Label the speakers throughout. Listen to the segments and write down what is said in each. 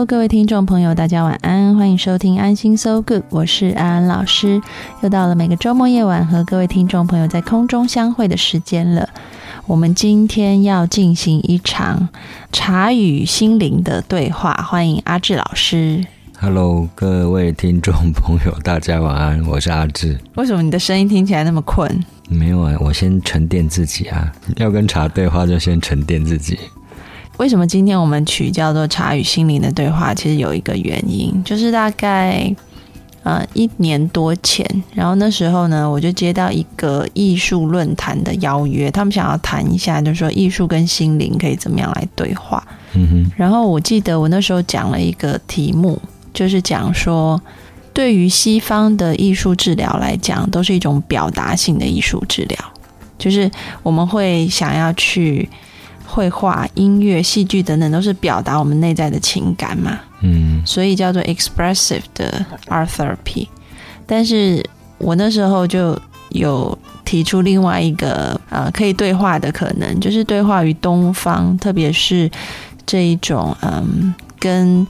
Speaker 1: Hello，各位听众朋友，大家晚安，欢迎收听《安心 So Good》，我是安安老师。又到了每个周末夜晚和各位听众朋友在空中相会的时间了。我们今天要进行一场茶与心灵的对话，欢迎阿志老师。
Speaker 2: Hello，各位听众朋友，大家晚安，我是阿志。
Speaker 1: 为什么你的声音听起来那么困？
Speaker 2: 没有啊，我先沉淀自己啊，要跟茶对话就先沉淀自己。
Speaker 1: 为什么今天我们取叫做“茶与心灵的对话”？其实有一个原因，就是大概呃一年多前，然后那时候呢，我就接到一个艺术论坛的邀约，他们想要谈一下，就是说艺术跟心灵可以怎么样来对话。嗯哼。然后我记得我那时候讲了一个题目，就是讲说，对于西方的艺术治疗来讲，都是一种表达性的艺术治疗，就是我们会想要去。绘画、音乐、戏剧等等，都是表达我们内在的情感嘛。嗯，所以叫做 expressive 的 art therapy。但是我那时候就有提出另外一个呃可以对话的可能，就是对话于东方，特别是这一种嗯跟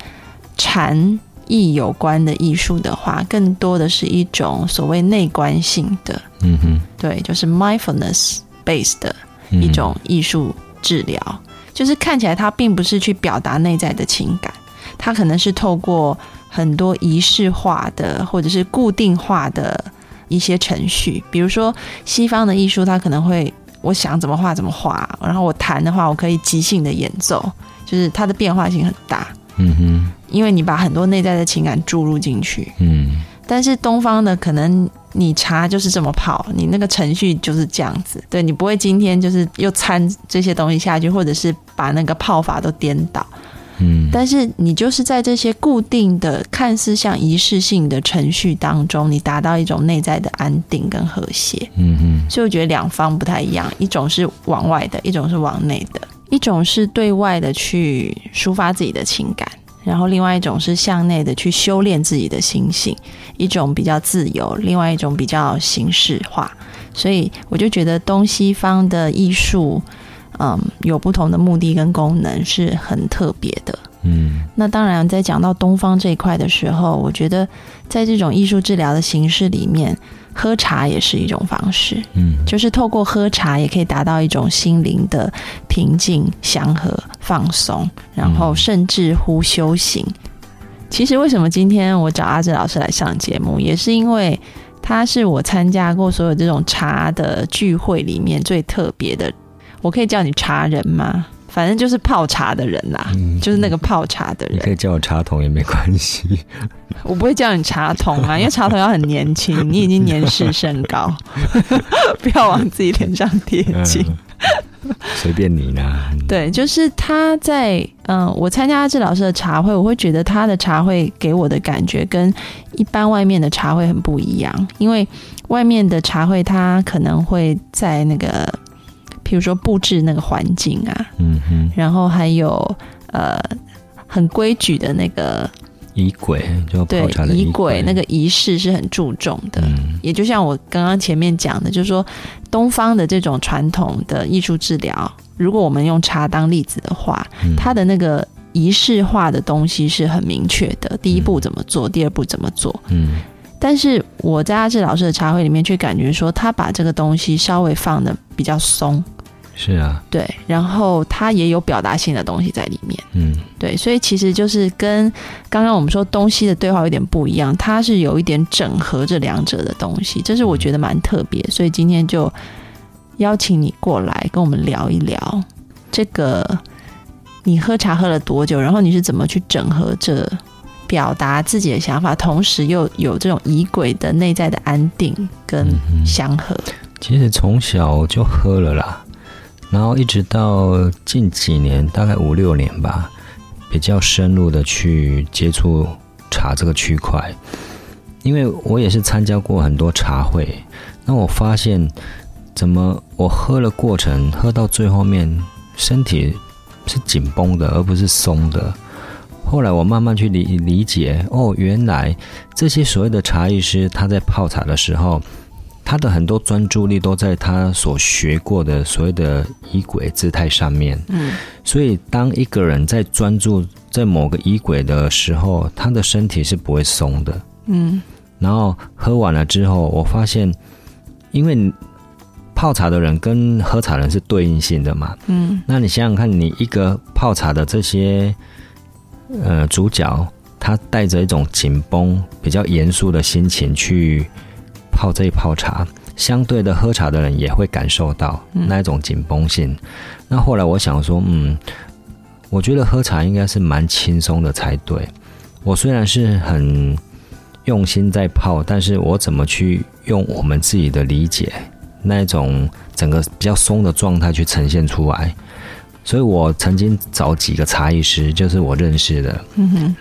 Speaker 1: 禅意有关的艺术的话，更多的是一种所谓内观性的。嗯哼，对，就是 mindfulness based 的一种艺术。治疗就是看起来他并不是去表达内在的情感，他可能是透过很多仪式化的或者是固定化的一些程序，比如说西方的艺术，它可能会我想怎么画怎么画，然后我弹的话，我可以即兴的演奏，就是它的变化性很大。嗯哼，因为你把很多内在的情感注入进去。嗯，但是东方的可能。你茶就是这么泡，你那个程序就是这样子，对你不会今天就是又掺这些东西下去，或者是把那个泡法都颠倒，嗯，但是你就是在这些固定的、看似像仪式性的程序当中，你达到一种内在的安定跟和谐，嗯嗯，所以我觉得两方不太一样，一种是往外的，一种是往内的，一种是对外的去抒发自己的情感。然后，另外一种是向内的去修炼自己的心性，一种比较自由，另外一种比较形式化。所以，我就觉得东西方的艺术，嗯，有不同的目的跟功能，是很特别的。嗯，那当然，在讲到东方这一块的时候，我觉得在这种艺术治疗的形式里面。喝茶也是一种方式，嗯，就是透过喝茶也可以达到一种心灵的平静、祥和、放松，然后甚至乎修行。其实为什么今天我找阿志老师来上节目，也是因为他是我参加过所有这种茶的聚会里面最特别的。我可以叫你茶人吗？反正就是泡茶的人啦，就是那个泡茶的人。
Speaker 2: 你可以叫我茶童也没关系。
Speaker 1: 我不会叫你茶童啊，因为茶童要很年轻，你已经年事甚高，不要往自己脸上贴金。
Speaker 2: 随便你呢。
Speaker 1: 对，就是他在嗯，我参加志老师的茶会，我会觉得他的茶会给我的感觉跟一般外面的茶会很不一样，因为外面的茶会他可能会在那个。比如说布置那个环境啊，嗯哼，然后还有呃很规矩的那个
Speaker 2: 仪轨，就
Speaker 1: 对仪轨那个仪式是很注重的。也就像我刚刚前面讲的，就是说东方的这种传统的艺术治疗，如果我们用茶当例子的话，它的那个仪式化的东西是很明确的。第一步怎么做，第二步怎么做，嗯。但是我在阿志老师的茶会里面，却感觉说他把这个东西稍微放的比较松。
Speaker 2: 是啊，
Speaker 1: 对，然后它也有表达性的东西在里面，嗯，对，所以其实就是跟刚刚我们说东西的对话有点不一样，它是有一点整合这两者的东西，这是我觉得蛮特别，所以今天就邀请你过来跟我们聊一聊这个，你喝茶喝了多久，然后你是怎么去整合这表达自己的想法，同时又有这种仪轨的内在的安定跟祥和。
Speaker 2: 其实从小就喝了啦。然后一直到近几年，大概五六年吧，比较深入的去接触茶这个区块，因为我也是参加过很多茶会，那我发现怎么我喝了过程，喝到最后面身体是紧绷的，而不是松的。后来我慢慢去理理解，哦，原来这些所谓的茶艺师他在泡茶的时候，他的很多专注力都在他所学过的所谓的仪轨姿态上面。
Speaker 1: 嗯，
Speaker 2: 所以当一个人在专注在某个仪轨的时候，他的身体是不会松的。
Speaker 1: 嗯，
Speaker 2: 然后喝完了之后，我发现，因为泡茶的人跟喝茶人是对应性的嘛。
Speaker 1: 嗯，
Speaker 2: 那你想想看，你一个泡茶的这些。呃，主角他带着一种紧绷、比较严肃的心情去泡这一泡茶，相对的喝茶的人也会感受到那一种紧绷性。那后来我想说，嗯，我觉得喝茶应该是蛮轻松的才对。我虽然是很用心在泡，但是我怎么去用我们自己的理解，那一种整个比较松的状态去呈现出来？所以我曾经找几个茶艺师，就是我认识的，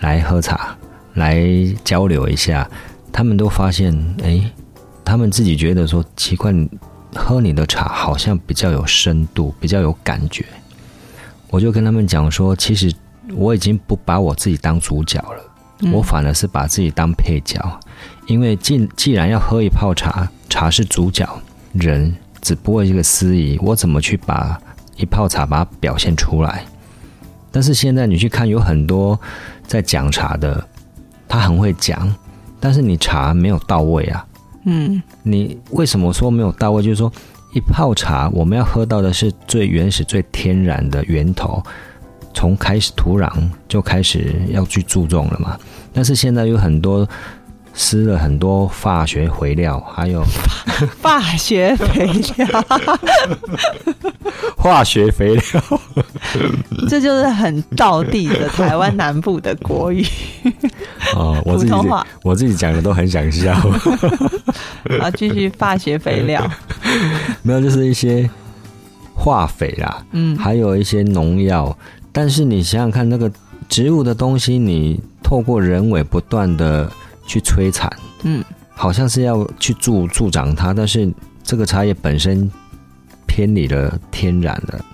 Speaker 2: 来喝茶，来交流一下。他们都发现，哎，他们自己觉得说奇怪，喝你的茶好像比较有深度，比较有感觉。我就跟他们讲说，其实我已经不把我自己当主角了，我反而是把自己当配角。因为既既然要喝一泡茶，茶是主角，人只不过一个司仪，我怎么去把？一泡茶把它表现出来，但是现在你去看，有很多在讲茶的，他很会讲，但是你茶没有到位啊。
Speaker 1: 嗯，
Speaker 2: 你为什么说没有到位？就是说，一泡茶我们要喝到的是最原始、最天然的源头，从开始土壤就开始要去注重了嘛。但是现在有很多。施了很多化学肥料，还有
Speaker 1: 化学肥料，
Speaker 2: 化学肥料，
Speaker 1: 这就是很道地的台湾南部的国语。
Speaker 2: 哦，我自己我自己讲的都很想笑。
Speaker 1: 啊，继续化学肥料，
Speaker 2: 没有，就是一些化肥啦，
Speaker 1: 嗯，
Speaker 2: 还有一些农药。但是你想想看，那个植物的东西，你透过人为不断的。去摧残，
Speaker 1: 嗯，
Speaker 2: 好像是要去助助长它，但是这个茶叶本身偏离了天然的，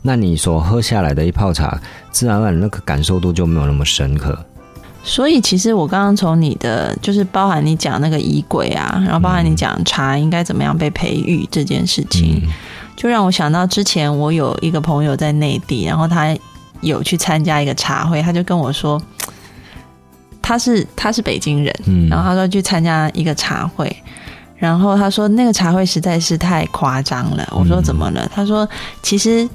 Speaker 2: 那你所喝下来的一泡茶，自然而然那个感受度就没有那么深刻。
Speaker 1: 所以其实我刚刚从你的，就是包含你讲那个衣柜啊，然后包含你讲茶应该怎么样被培育这件事情，就让我想到之前我有一个朋友在内地，然后他有去参加一个茶会，他就跟我说。他是他是北京人，然后他说去参加一个茶会，然后他说那个茶会实在是太夸张了。我说怎么了？他说其实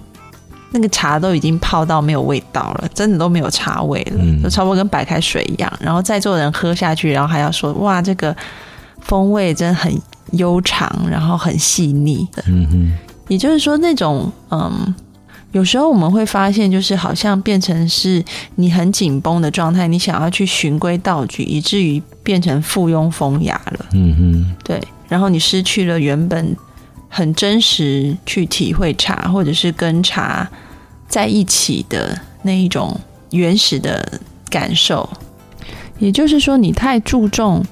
Speaker 1: 那个茶都已经泡到没有味道了，真的都没有茶味了，就差不多跟白开水一样。然后在座的人喝下去，然后还要说哇，这个风味真很悠长，然后很细腻的。
Speaker 2: 嗯哼，
Speaker 1: 也就是说那种嗯。有时候我们会发现，就是好像变成是你很紧绷的状态，你想要去循规蹈矩，以至于变成附庸风雅了。
Speaker 2: 嗯哼，
Speaker 1: 对。然后你失去了原本很真实去体会茶，或者是跟茶在一起的那一种原始的感受。也就是说，你太注重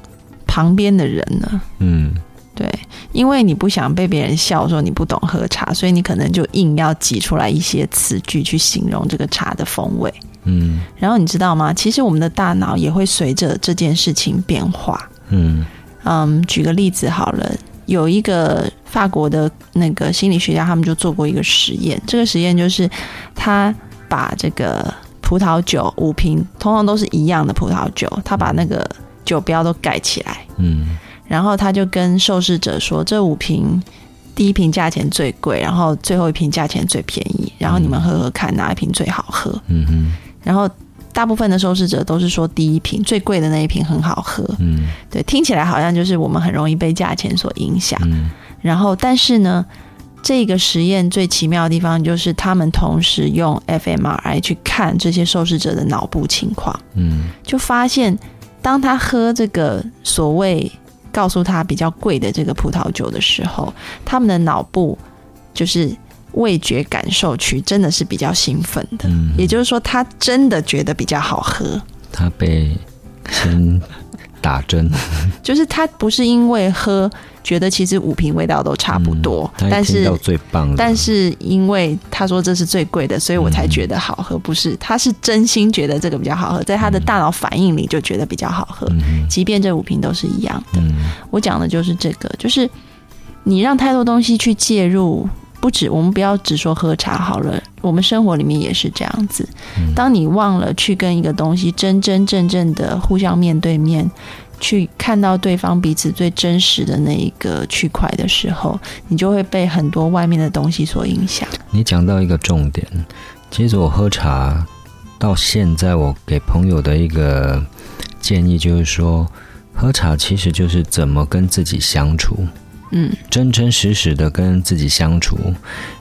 Speaker 1: 旁边的人了。
Speaker 2: 嗯。
Speaker 1: 对，因为你不想被别人笑说你不懂喝茶，所以你可能就硬要挤出来一些词句去形容这个茶的风味。
Speaker 2: 嗯，
Speaker 1: 然后你知道吗？其实我们的大脑也会随着这件事情变化。
Speaker 2: 嗯
Speaker 1: 嗯，举个例子好了，有一个法国的那个心理学家，他们就做过一个实验。这个实验就是他把这个葡萄酒五瓶，通常都是一样的葡萄酒，他把那个酒标都盖起来。
Speaker 2: 嗯。
Speaker 1: 然后他就跟受试者说：“这五瓶，第一瓶价钱最贵，然后最后一瓶价钱最便宜。然后你们喝喝看，哪一瓶最好喝？”
Speaker 2: 嗯哼。
Speaker 1: 然后大部分的受试者都是说第一瓶最贵的那一瓶很好喝。
Speaker 2: 嗯。
Speaker 1: 对，听起来好像就是我们很容易被价钱所影响。
Speaker 2: 嗯。
Speaker 1: 然后，但是呢，这个实验最奇妙的地方就是他们同时用 fMRI 去看这些受试者的脑部情况。
Speaker 2: 嗯。
Speaker 1: 就发现，当他喝这个所谓告诉他比较贵的这个葡萄酒的时候，他们的脑部就是味觉感受区真的是比较兴奋的，
Speaker 2: 嗯。
Speaker 1: 也就是说，他真的觉得比较好喝，
Speaker 2: 他被先打针，
Speaker 1: 就是他不是因为喝觉得其实五瓶味道都差不多，
Speaker 2: 嗯
Speaker 1: 但是但是因为他说这是最贵的，所以我才觉得好喝，不是他是真心觉得这个比较好喝，在他的大脑反应里就觉得比较好喝，
Speaker 2: 嗯
Speaker 1: 即便这五瓶都是一样的。
Speaker 2: 嗯
Speaker 1: 我讲的就是这个，就是你让太多东西去介入，不止我们不要只说喝茶好了，我们生活里面也是这样子。
Speaker 2: 嗯
Speaker 1: 当你忘了去跟一个东西真真正正的互相面对面。去看到对方彼此最真实的那一个区块的时候，你就会被很多外面的东西所影响。
Speaker 2: 你讲到一个重点，其实我喝茶到现在，我给朋友的一个建议就是说，喝茶其实就是怎么跟自己相处，
Speaker 1: 嗯
Speaker 2: 真真实实的跟自己相处。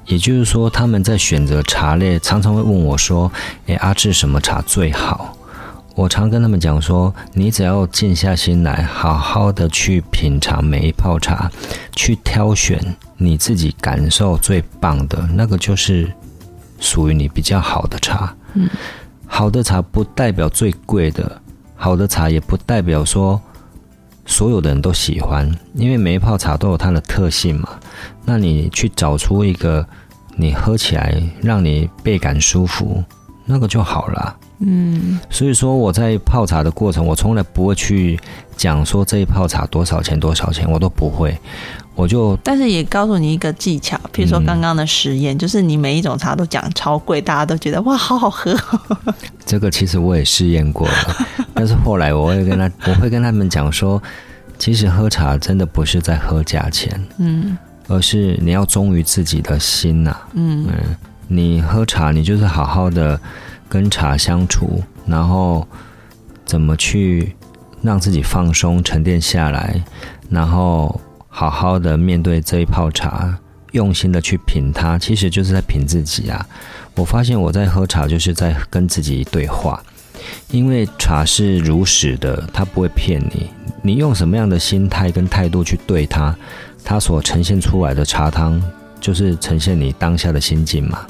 Speaker 2: 也就是说，他们在选择茶类，常常会问我说：“诶，阿志什么茶最好？”我常跟他们讲说，你只要静下心来，好好的去品尝每一泡茶，去挑选你自己感受最棒的那个，就是属于你比较好的茶。
Speaker 1: 嗯，
Speaker 2: 好的茶不代表最贵的，好的茶也不代表说所有的人都喜欢，因为每一泡茶都有它的特性嘛。那你去找出一个你喝起来让你倍感舒服，那个就好了。
Speaker 1: 嗯。
Speaker 2: 所以说我在泡茶的过程，我从来不会去讲说这一泡茶多少钱多少钱，我都不会，我就
Speaker 1: 但是也告诉你一个技巧，譬如说刚刚的实验，就是你每一种茶都讲超贵，大家都觉得哇好好喝。
Speaker 2: 这个其实我也试验过。了，但是后来我会跟他，我会跟他们讲说，其实喝茶真的不是在喝价钱，
Speaker 1: 嗯。
Speaker 2: 而是你要忠于自己的心呐、
Speaker 1: 嗯。
Speaker 2: 嗯，你喝茶，你就是好好的跟茶相处，然后怎么去让自己放松、沉淀下来，然后好好的面对这一泡茶，用心的去品它，其实就是在品自己啊。我发现我在喝茶，就是在跟自己对话，因为茶是如实的，它不会骗你。你用什么样的心态跟态度去对它，它所呈现出来的茶汤，就是呈现你当下的心境嘛。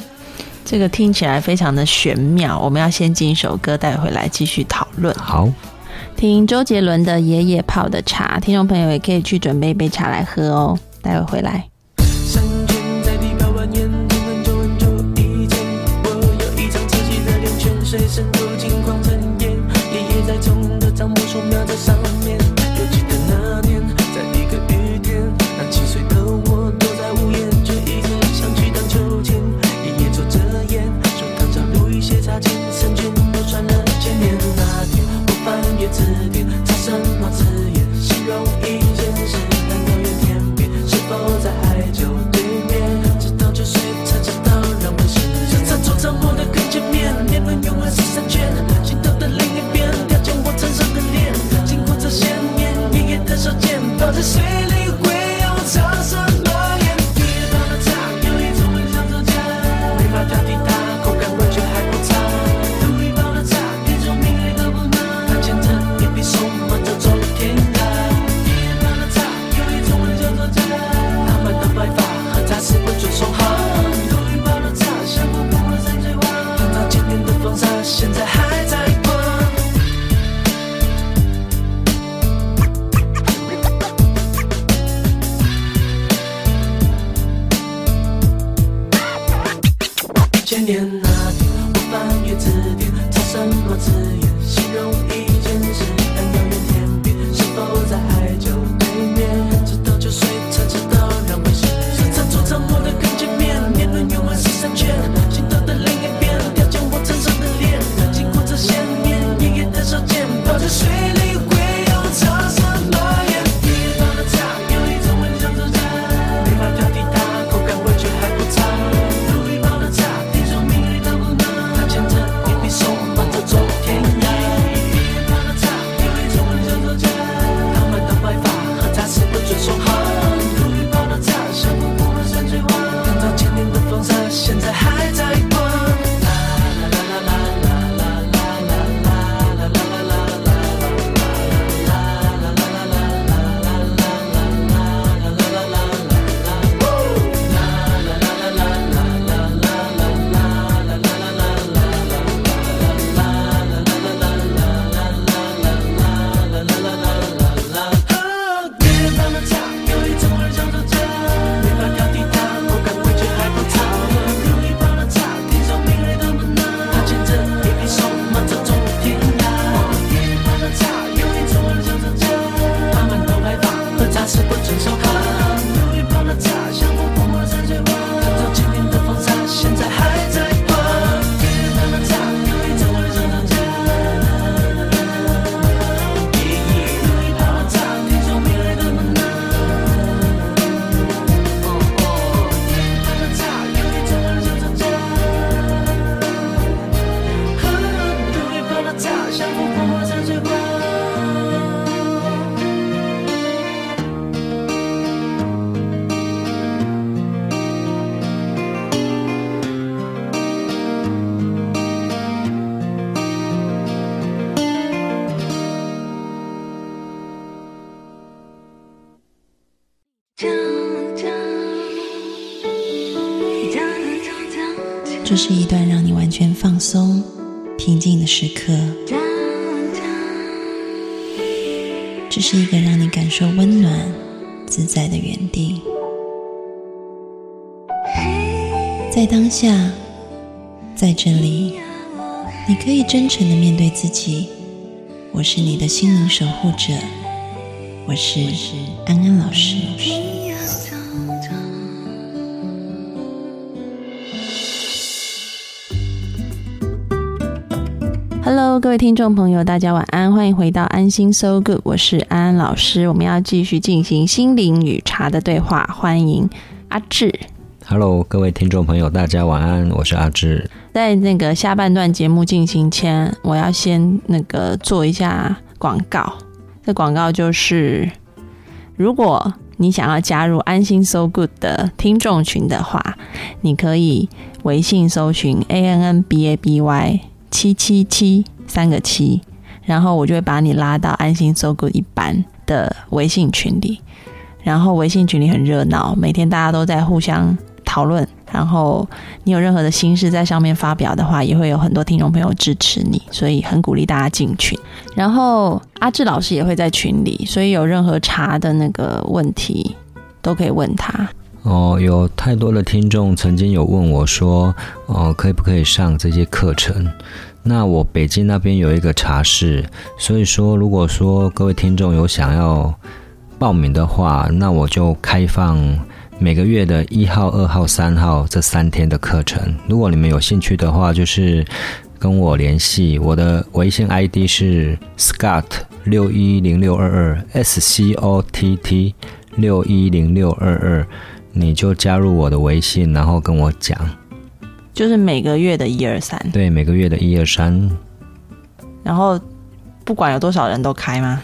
Speaker 1: 这个听起来非常的玄妙。我们要先进一首歌，带回来继续讨论。
Speaker 2: 好，
Speaker 1: 听周杰伦的《爷爷泡的茶》，听众朋友也可以去准备一杯茶来喝哦。待会回来。
Speaker 3: 山泉在地表蜿蜒，从很久很久以前，我有一张自己的脸，泉水渗入金黄尘烟，爷爷在种字典，查什么字眼，形容一件事，很遥远天边，是否在海角对面？直到九岁才知道让我是这餐桌上我的跟前面，年轮永远是三圈，心头的另一边，条件我成熟的脸，经过这些年，爷爷的手剑，泡在水千年那天，我翻阅字典，查什么字这
Speaker 1: 是一个让你感受温暖、自在的原地。在当下，在这里，你可以真诚的面对自己。我是你的心灵守护者，我是安安老师。Hello，各位听众朋友，大家晚安，欢迎回到安心 So Good，我是安安老师。我们要继续进行心灵与茶的对话，欢迎阿志。
Speaker 2: Hello，各位听众朋友，大家晚安，我是阿志。
Speaker 1: 在那个下半段节目进行前，我要先那个做一下广告。这广告就是，如果你想要加入安心 So Good 的听众群的话，你可以微信搜寻 A N N B A B Y 七七七三个七，然后我就会把你拉到安心 So Good 一班的微信群里。然后微信群里很热闹，每天大家都在互相讨论。然后你有任何的心事在上面发表的话，也会有很多听众朋友支持你，所以很鼓励大家进群。然后阿志老师也会在群里，所以有任何查的那个问题都可以问他。
Speaker 2: 哦，有太多的听众曾经有问我说，哦，可不可以上这些课程？那我北京那边有一个茶室，所以说如果说各位听众有想要报名的话，那我就开放每个月的一号、二号、三号这三天的课程。如果你们有兴趣的话，就是跟我联系，我的微信 ID 是 Scott 六一零六二二 S C O T T 六一零六二二。你就加入我的微信，然后跟我讲，
Speaker 1: 就是每个月的一二三，
Speaker 2: 对，每个月的一二三，
Speaker 1: 然后不管有多少人都开吗？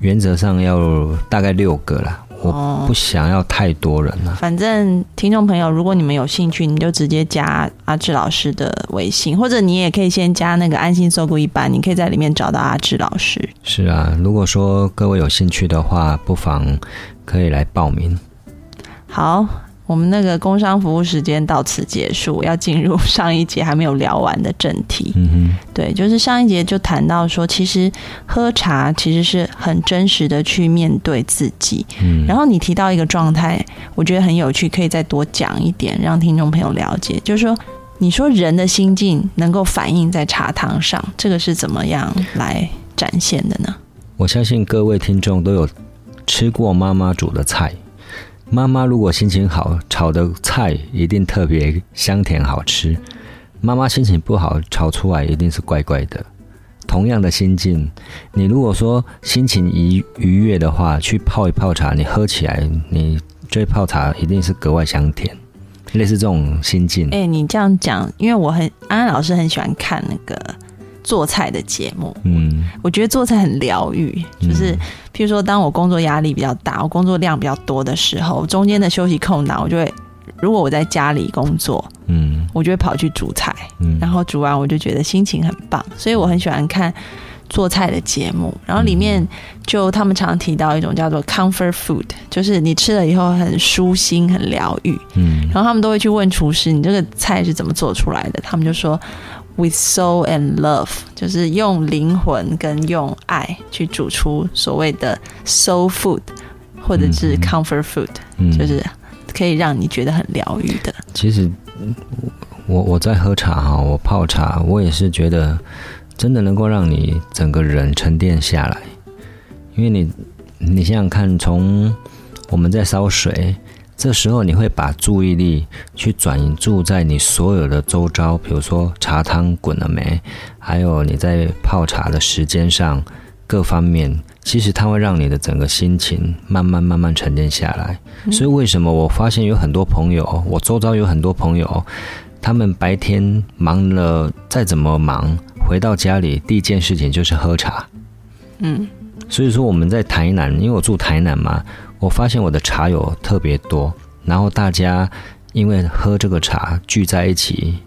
Speaker 2: 原则上要大概六个啦，我不想要太多人了。
Speaker 1: 反正听众朋友，如果你们有兴趣，你就直接加阿志老师的微信，或者你也可以先加那个安心搜狗一班，你可以在里面找到阿志老师。
Speaker 2: 是啊，如果说各位有兴趣的话，不妨可以来报名。
Speaker 1: 好，我们那个工商服务时间到此结束，要进入上一节还没有聊完的正题。
Speaker 2: 嗯哼，
Speaker 1: 对，就是上一节就谈到说，其实喝茶其实是很真实的去面对自己。
Speaker 2: 嗯，
Speaker 1: 然后你提到一个状态，我觉得很有趣，可以再多讲一点，让听众朋友了解。就是说，你说人的心境能够反映在茶汤上，这个是怎么样来展现的呢？
Speaker 2: 我相信各位听众都有吃过妈妈煮的菜。妈妈如果心情好，炒的菜一定特别香甜好吃；妈妈心情不好，炒出来一定是怪怪的。同样的心境，你如果说心情愉愉悦的话，去泡一泡茶，你喝起来，你这泡茶一定是格外香甜。类似这种心境，
Speaker 1: 哎、你这样讲，因为我很安安老师很喜欢看那个做菜的节目，
Speaker 2: 嗯，
Speaker 1: 我觉得做菜很疗愈，就是
Speaker 2: 嗯
Speaker 1: 譬如说，当我工作压力比较大，我工作量比较多的时候，中间的休息空档，我就会，如果我在家里工作，
Speaker 2: 嗯。
Speaker 1: 我就会跑去煮菜，
Speaker 2: 嗯，
Speaker 1: 然后煮完我就觉得心情很棒，所以我很喜欢看做菜的节目。然后里面就他们常提到一种叫做 comfort food，就是你吃了以后很舒心、很疗愈。
Speaker 2: 嗯。
Speaker 1: 然后他们都会去问厨师：“你这个菜是怎么做出来的？”他们就说：“with soul and love，就是用灵魂跟用爱去煮出所谓的 soul food，或者是
Speaker 2: 嗯
Speaker 1: comfort food，、
Speaker 2: 嗯。
Speaker 1: 就是可以让你觉得很疗愈的。
Speaker 2: 其实我我在喝茶哈，我泡茶，我也是觉得真的能够让你整个人沉淀下来，因为你你想想看，从我们在烧水，这时候你会把注意力去转移注在你所有的周遭，比如说茶汤滚了没，还有你在泡茶的时间上各方面，其实它会让你的整个心情慢慢慢慢沉淀下来。所以为什么我发现有很多朋友，我周遭有很多朋友，他们白天忙了再怎么忙，回到家里第一件事情就是喝茶。
Speaker 1: 嗯，
Speaker 2: 所以说我们在台南，因为我住台南嘛，我发现我的茶友特别多，然后大家因为喝这个茶聚在一起，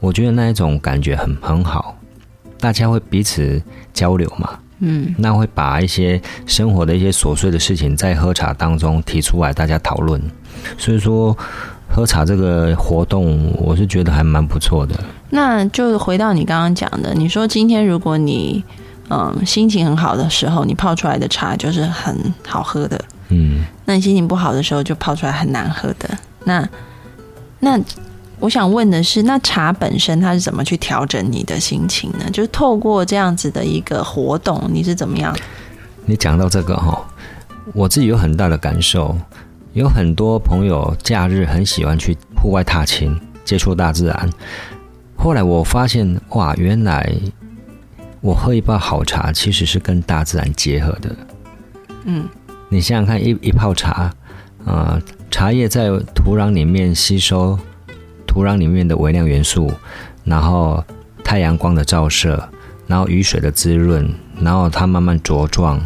Speaker 2: 我觉得那一种感觉很很好，大家会彼此交流嘛，
Speaker 1: 嗯，
Speaker 2: 那会把一些生活的一些琐碎的事情在喝茶当中提出来，大家讨论。所以说，喝茶这个活动，我是觉得还蛮不错的。
Speaker 1: 那就回到你刚刚讲的，你说今天如果你嗯心情很好的时候，你泡出来的茶就是很好喝的；
Speaker 2: 嗯，
Speaker 1: 那你心情不好的时候，就泡出来很难喝的。那那我想问的是，那茶本身它是怎么去调整你的心情呢？就是透过这样子的一个活动，你是怎么样？
Speaker 2: 你讲到这个哈，我自己有很大的感受。有很多朋友假日很喜欢去户外踏青，接触大自然。后来我发现，哇，原来我喝一包好茶其实是跟大自然结合的。
Speaker 1: 嗯，
Speaker 2: 你想想看，一一泡茶，呃，茶叶在土壤里面吸收土壤里面的微量元素，然后太阳光的照射，然后雨水的滋润，然后它慢慢茁壮，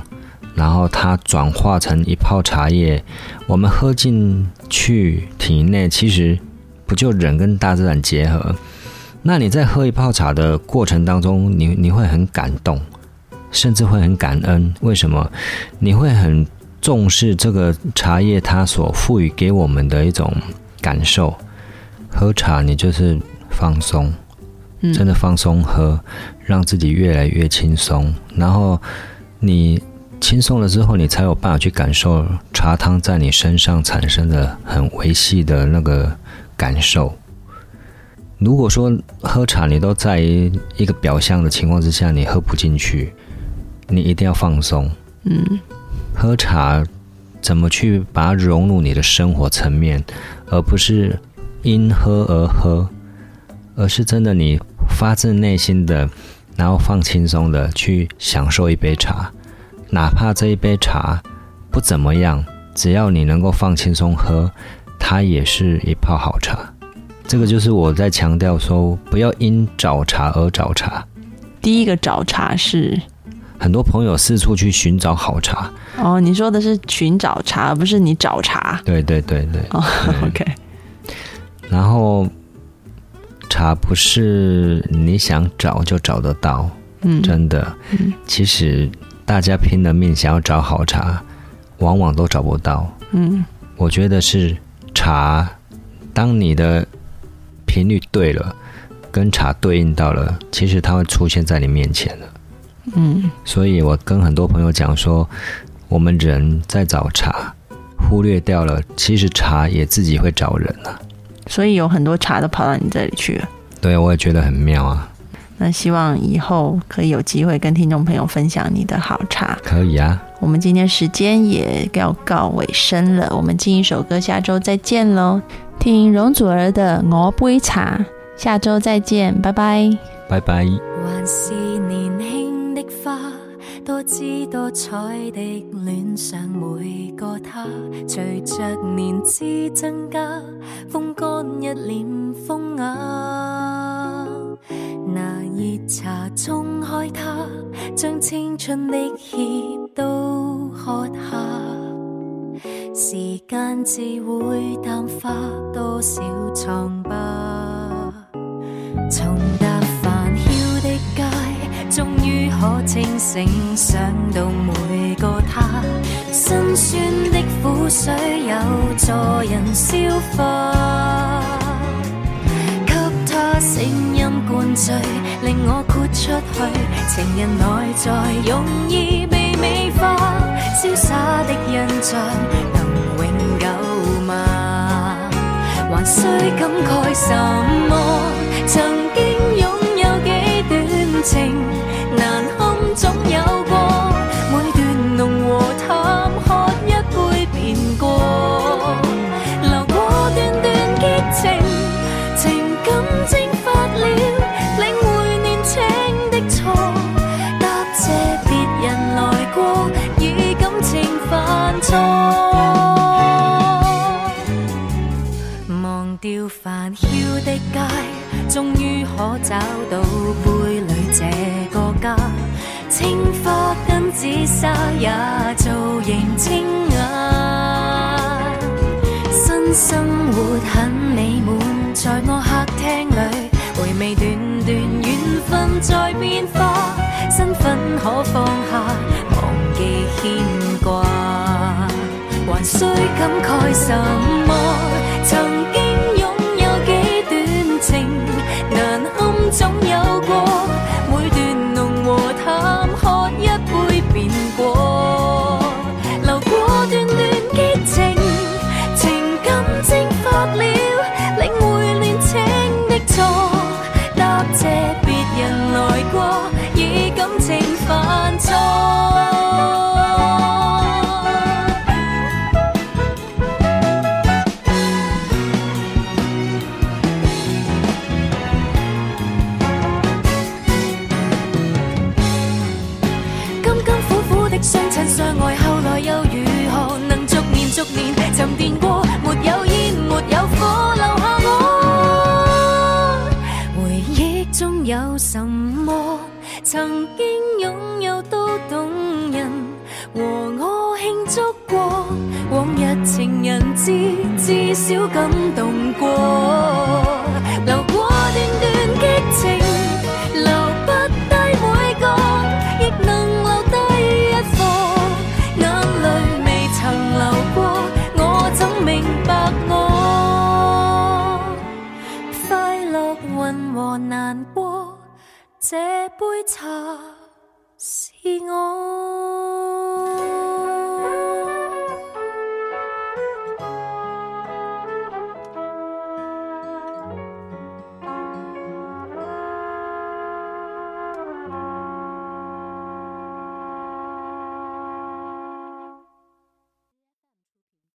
Speaker 2: 然后它转化成一泡茶叶，我们喝进去体内，其实不就人跟大自然结合？那你在喝一泡茶的过程当中，你你会很感动，甚至会很感恩。为什么？你会很重视这个茶叶它所赋予给我们的一种感受。喝茶，你就是放松，
Speaker 1: 嗯
Speaker 2: 真的放松喝，让自己越来越轻松。然后你轻松了之后，你才有办法去感受茶汤在你身上产生的很维系的那个感受。如果说喝茶你都在于一个表象的情况之下，你喝不进去，你一定要放松。
Speaker 1: 嗯
Speaker 2: 喝茶怎么去把它融入你的生活层面，而不是因喝而喝，而是真的你发自内心的，然后放轻松的去享受一杯茶，哪怕这一杯茶不怎么样，只要你能够放轻松喝，它也是一泡好茶。这个就是我在强调说，不要因找茶而找茶。
Speaker 1: 第一个找茶是
Speaker 2: 很多朋友四处去寻找好茶，
Speaker 1: 哦，你说的是寻找茶，而不是你找茶。
Speaker 2: 对对对对。
Speaker 1: 哦，OK，
Speaker 2: 然后茶不是你想找就找得到，
Speaker 1: 嗯，
Speaker 2: 真的。
Speaker 1: 嗯
Speaker 2: 其实大家拼了命想要找好茶，往往都找不到。
Speaker 1: 嗯
Speaker 2: 我觉得是茶，当你的频率对了，跟茶对应到了，其实它会出现在你面前了。
Speaker 1: 嗯
Speaker 2: 所以我跟很多朋友讲说，我们人在找茶，忽略掉了，其实茶也自己会找人啊。
Speaker 1: 所以有很多茶都跑到你这里去了。
Speaker 2: 对，我也觉得很妙啊。
Speaker 1: 那希望以后可以有机会跟听众朋友分享你的好茶。
Speaker 2: 可以啊，
Speaker 1: 我们今天时间也要告尾声了，我们进一首歌，下周再见喽。听容祖儿的《我杯茶》，下周再见，拜拜。
Speaker 2: 拜拜。
Speaker 4: 的花，多姿多彩的恋上每個他。隨着年资增加，風乾一臉風雅。拿熱茶沖開它，將青春的血都喝下。時間自會淡化多少瘡疤。可清醒想到每个他，辛酸的苦水有助人消化，给他声音灌醉，令我豁出去，情人内在容易被美化，潇洒的印象能永久吗？还需感慨什么？曾经拥有几段情，紫砂也造型清雅，新生活很美滿，在我客廳裏回味段段緣分在變化，身份可放下，忘記牽掛。還需感慨什曾经拥有都动人，和我庆祝过往日情人節，至少感动过，这杯茶是我。